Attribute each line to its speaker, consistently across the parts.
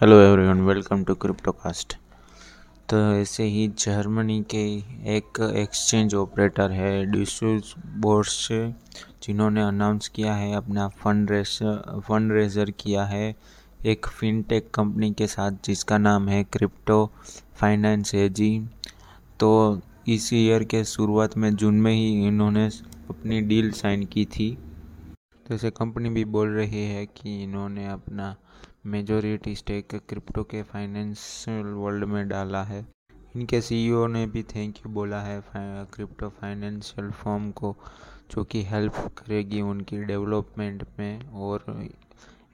Speaker 1: Hello everyone welcome to Cryptocast तो ऐसे ही Germany के एक एक्सचेंज ऑपरेटर है डिसूस बोर्स जिन्होंने अनाउंस किया है, अपना फंड रेस फंड रेजर किया है एक फिनटेक कंपनी के साथ, जिसका नाम है क्रिप्टो फाइनेंस है जी। तो इस ईयर के शुरुआत में जून में ही इन्होंने अपनी डील साइन की थी। तो ऐसे कंपनी भी बोल रही है कि इन्होंने अपना मेजोरिटी स्टेक क्रिप्टो के फाइनेंशियल वर्ल्ड में डाला है। इनके सीईओ ने भी थैंक यू बोला है क्रिप्टो फाइनेंशियल फॉर्म को, जो कि हेल्प करेगी उनकी डेवलपमेंट में और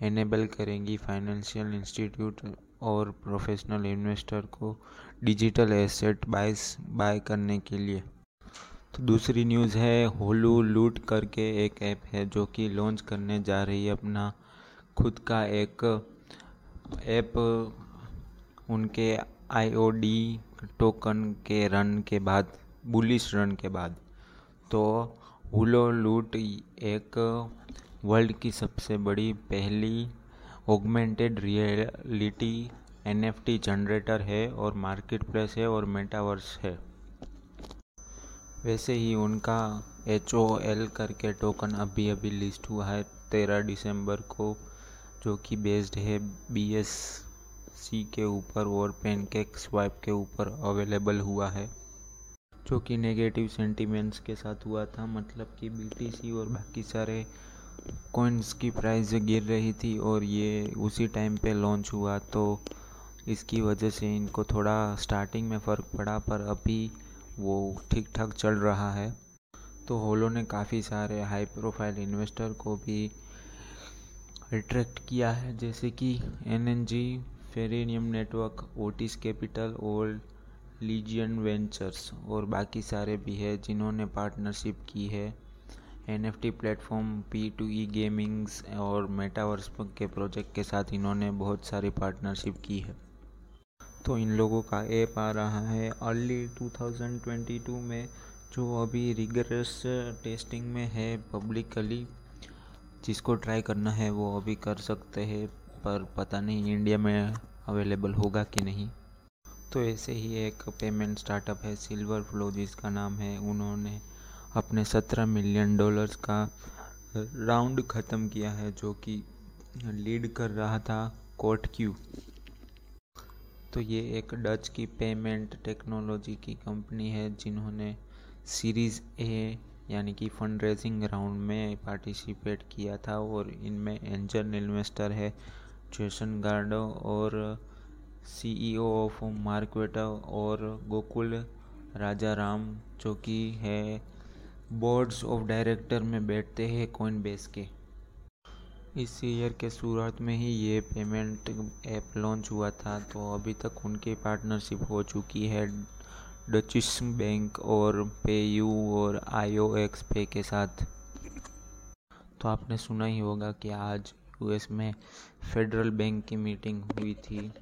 Speaker 1: एनेबल करेंगी फाइनेंशियल इंस्टीट्यूट और प्रोफेशनल इन्वेस्टर को डिजिटल एसेट बाइस बाय करने के लिए। तो दूसरी न्यूज़ है, होलू लूट करके एक ऐप है जो कि लॉन्च करने जा रही है अपना, खुद का एक ऐप उनके आईओडी टोकन के रन के बाद बुलिश रन के बाद। तो हुलो लूट एक वर्ल्ड की सबसे बड़ी, पहली ऑगमेंटेड रियलिटी एनएफटी जनरेटर है और मार्केट प्लेस है और मेटावर्स है। वैसे ही उनका एच ओ एल करके टोकन अभी अभी लिस्ट हुआ है तेरह दिसंबर को। जो कि बेस्ड है बी एस सी के ऊपर और पेनकेक स्वाइप के ऊपर अवेलेबल हुआ है, जो कि नेगेटिव सेंटीमेंट्स के साथ हुआ था। मतलब कि बीटीसी और बाकी सारे कॉइन्स की प्राइस गिर रही थी और ये उसी टाइम पे लॉन्च हुआ। तो इसकी वजह से इनको थोड़ा स्टार्टिंग में फ़र्क पड़ा, पर अभी वो ठीक ठाक चल रहा है। तो होलो ने काफ़ी सारे हाई प्रोफ़ाइल इन्वेस्टर को भी अट्रैक्ट किया है, जैसे कि N N G फेरेनियम network Otis capital और लीजियन वेंचर्स और बाकी सारे भी है जिन्होंने पार्टनरशिप की है। N F T platform P two E gamings और मेटावर्स के प्रोजेक्ट के साथ इन्होंने बहुत सारी पार्टनरशिप की है। तो इन लोगों का ऐप आ रहा है। अर्ली 2022 में जो अभी रिगरस टेस्टिंग में है पब्लिकली जिसको ट्राई करना है वो अभी कर सकते हैं, पर पता नहीं इंडिया में अवेलेबल होगा कि नहीं। तो ऐसे ही एक पेमेंट स्टार्टअप है सिल्वर फ्लो जिसका नाम है। उन्होंने अपने सत्रह मिलियन डॉलर्स का राउंड ख़त्म किया है, जो कि लीड कर रहा था कोट क्यू तो ये एक डच की पेमेंट टेक्नोलॉजी की कंपनी है, जिन्होंने सीरीज़ ए यानी कि फंड रेजिंग राउंड में पार्टिसिपेट किया था और इनमें एंजल इन्वेस्टर है जेसन गार्डो और सीईओ ऑफ़ मार्केटा और गोकुल राजा राम जो कि है बोर्ड्स ऑफ़ डायरेक्टर में बैठते हैं कॉइन बेस के। इस ईयर के शुरुआत में ही ये पेमेंट ऐप लॉन्च हुआ था तो अभी तक उनकी पार्टनरशिप हो चुकी है। डचिस बैंक और पे यू और आई पे के साथ। तो आपने सुना ही होगा कि आज यूएस में फेडरल बैंक की मीटिंग हुई थी,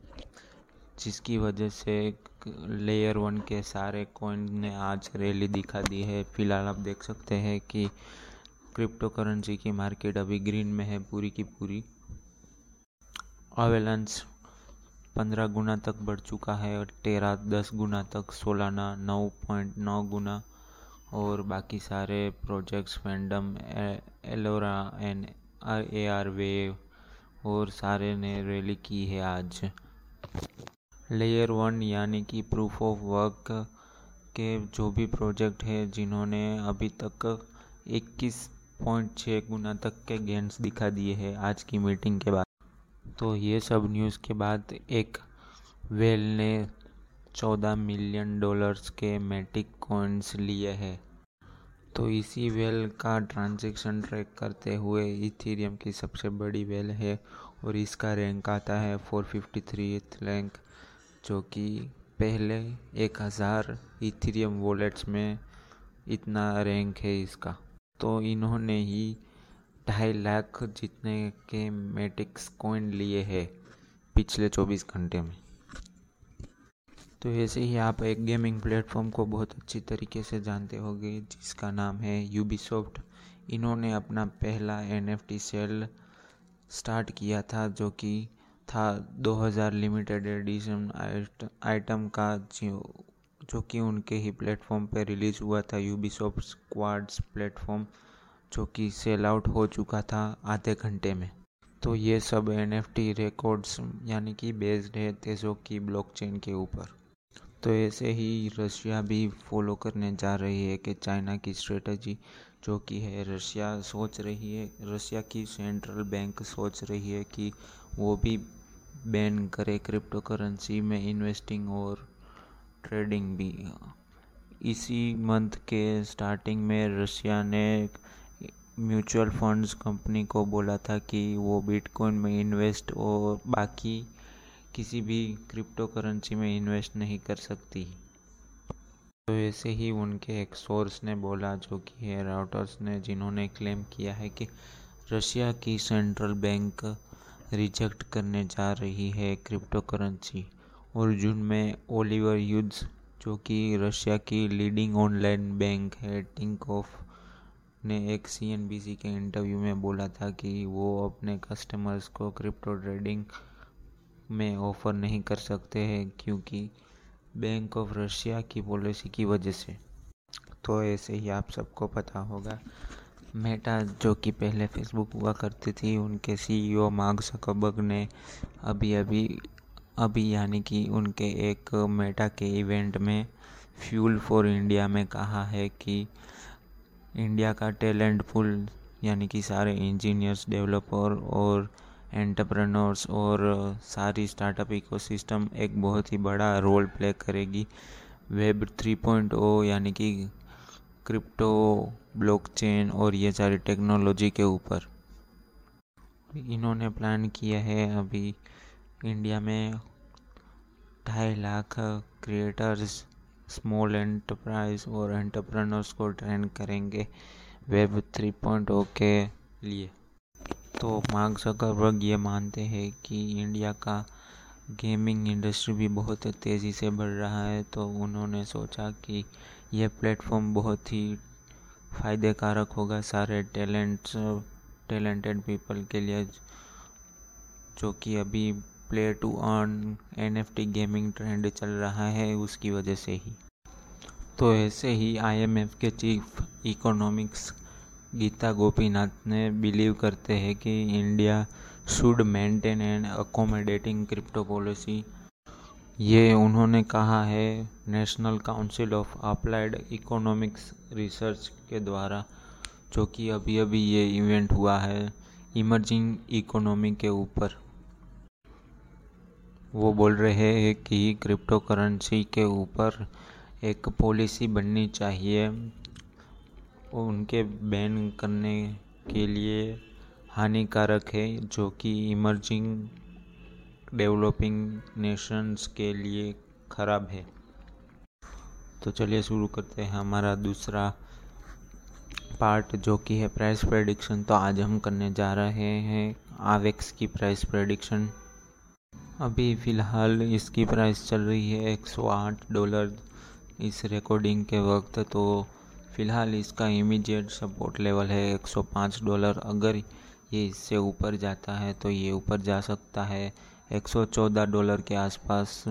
Speaker 1: जिसकी वजह से लेयर वन के सारे कॉइन ने आज रैली दिखा दी है। फ़िलहाल आप देख सकते हैं कि क्रिप्टो करेंसी की मार्केट अभी ग्रीन में है पूरी की पूरी। अवेलेंस पंद्रह गुना तक बढ़ चुका है और टेरा दस गुना तक, सोलाना, नौ पॉइंट नौ गुना और बाकी सारे projects, fandom Ellora and A R wave और सारे ने रैली की है आज। लेयर वन यानी कि प्रूफ ऑफ़ वर्क के जो भी प्रोजेक्ट है, जिन्होंने अभी तक 21.6 गुना तक के गेंस दिखा दिए हैं आज की मीटिंग के बाद। तो ये सब न्यूज़ के बाद एक वेल ने चौदह मिलियन डॉलर्स के मैटिक कॉइन्स लिए हैं। तो इसी वेल का ट्रांजैक्शन ट्रैक करते हुए इथेरियम की सबसे बड़ी वेल है और इसका रैंक आता है फोर फिफ्टी थ्री रैंक जो कि पहले एक हज़ार इथेरियम वॉलेट्स में इतना रैंक है इसका। तो इन्होंने ही ढाई लाख जितने के मेटिक्स कॉइन लिए हैं पिछले चौबीस घंटे में। तो ऐसे ही आप एक गेमिंग प्लेटफॉर्म को बहुत अच्छी तरीके से जानते होंगे, जिसका नाम है यूबीसॉफ्ट इन्होंने अपना पहला एनएफटी सेल स्टार्ट किया था, जो कि था 2000 लिमिटेड एडिशन आइटम का जो जो कि उनके ही प्लेटफॉर्म पर रिलीज़ हुआ था यूबीसॉफ्ट स्क्वाड्स प्लेटफॉर्म। जो कि सेल आउट हो चुका था आधे घंटे में। तो ये सब एनएफटी रिकॉर्ड्स यानी कि बेस्ड है तेजो की ब्लॉकचेन के ऊपर। तो ऐसे ही रशिया भी फॉलो करने जा रही है कि चाइना की स्ट्रेटजी जो कि है रशिया सोच रही है, रशिया की सेंट्रल बैंक सोच रही है कि वो भी बैन करे क्रिप्टो करेंसी में इन्वेस्टिंग और ट्रेडिंग भी। इसी मंथ के स्टार्टिंग में रशिया ने म्यूचुअल फंड्स कंपनी को बोला था कि वो बिटकॉइन में इन्वेस्ट और बाकी किसी भी क्रिप्टो करेंसी में इन्वेस्ट नहीं कर सकती। तो ऐसे ही उनके एक सोर्स ने बोला, जो कि है राउटर्स ने, जिन्होंने क्लेम किया है कि रशिया की सेंट्रल बैंक रिजेक्ट करने जा रही है क्रिप्टो करेंसी और जून में ओलिवर यूज़ जो कि रशिया की लीडिंग ऑनलाइन बैंक है टिंक ऑफ़ ने एक सीएनबीसी के इंटरव्यू में बोला था कि वो अपने कस्टमर्स को क्रिप्टो ट्रेडिंग में ऑफ़र नहीं कर सकते हैं क्योंकि बैंक ऑफ़ रशिया की पॉलिसी की वजह से। तो ऐसे ही आप सबको पता होगा मेटा जो कि पहले फेसबुक हुआ करती थी, उनके सीईओ मार्क सकबर्ग ने अभी अभी अभी यानी कि उनके एक मेटा के इवेंट में फ्यूल फॉर इंडिया में कहा है कि इंडिया का टैलेंट फुल यानी कि सारे इंजीनियर्स, डेवलपर और एंटरप्रेन्योर्स और सारी स्टार्टअप इकोसिस्टम एक बहुत ही बड़ा रोल प्ले करेगी। वेब 3.0 यानी कि क्रिप्टो, ब्लॉकचेन और ये सारी टेक्नोलॉजी के ऊपर। इन्होंने प्लान किया है अभी इंडिया में ढाई लाख क्रिएटर्स स्मॉल एंटरप्राइज और एंटरप्रेन्योर्स को ट्रेन करेंगे। वेब 3.0 के लिए। तो मार्क जकरबर्ग ये मानते हैं कि इंडिया का गेमिंग इंडस्ट्री भी बहुत तेज़ी से बढ़ रहा है तो उन्होंने सोचा कि यह प्लेटफॉर्म बहुत ही फ़ायदेकारक होगा सारे टैलेंट्स टैलेंटेड पीपल के लिए, जो कि अभी play to earn N F T gaming trend चल रहा है उसकी वजह से ही। तो ऐसे ही आईएमएफ के चीफ इकोनॉमिक्स गीता गोपीनाथ ने बिलीव करते हैं कि India should maintain and accommodating crypto policy ये उन्होंने कहा है national council of applied economics research के द्वारा, जो कि अभी अभी ये इवेंट हुआ है इमर्जिंग इकोनॉमी के ऊपर। वो बोल रहे हैं कि क्रिप्टो करेंसी के ऊपर एक पॉलिसी बननी चाहिए उनके बैन करने के लिए हानिकारक है, जो कि इमर्जिंग डेवलपिंग नेशंस के लिए ख़राब है। तो चलिए शुरू करते हैं हमारा दूसरा पार्ट जो कि है प्राइस प्रेडिक्शन तो आज हम करने जा रहे हैं आवेक्स की प्राइस प्रेडिक्शन अभी फ़िलहाल इसकी प्राइस चल रही है 108 डॉलर इस रिकॉर्डिंग के वक्त तो फ़िलहाल इसका इमीडिएट सपोर्ट लेवल है 105 डॉलर अगर ये इससे ऊपर जाता है तो ये ऊपर जा सकता है 114 डॉलर के आसपास।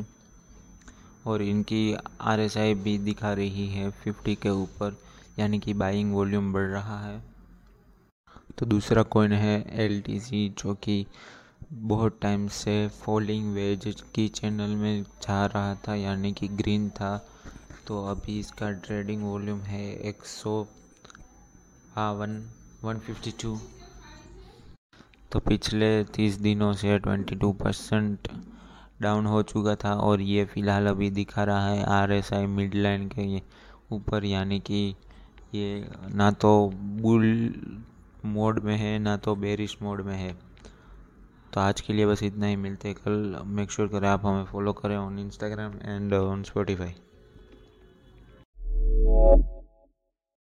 Speaker 1: और इनकी आरएसआई भी दिखा रही है 50 के ऊपर, यानी कि बाइंग वॉल्यूम बढ़ रहा है। तो दूसरा कॉइन है LTC जो कि बहुत टाइम से फॉलिंग वेज की चैनल में जा रहा था, यानी कि ग्रीन था। तो अभी इसका ट्रेडिंग वॉल्यूम है एक सौ हाँ वन वन फिफ्टी टू तो पिछले तीस दिनों से ट्वेंटी टू परसेंट डाउन हो चुका था और ये फ़िलहाल अभी दिखा रहा है R S I mid line के ऊपर, यानी कि ये ना तो बुल मोड में है, ना तो बेरिश मोड में है। तो आज के लिए बस इतना ही, मिलते हैं कल। मेक श्योर करें आप हमें फॉलो करें on Instagram and on Spotify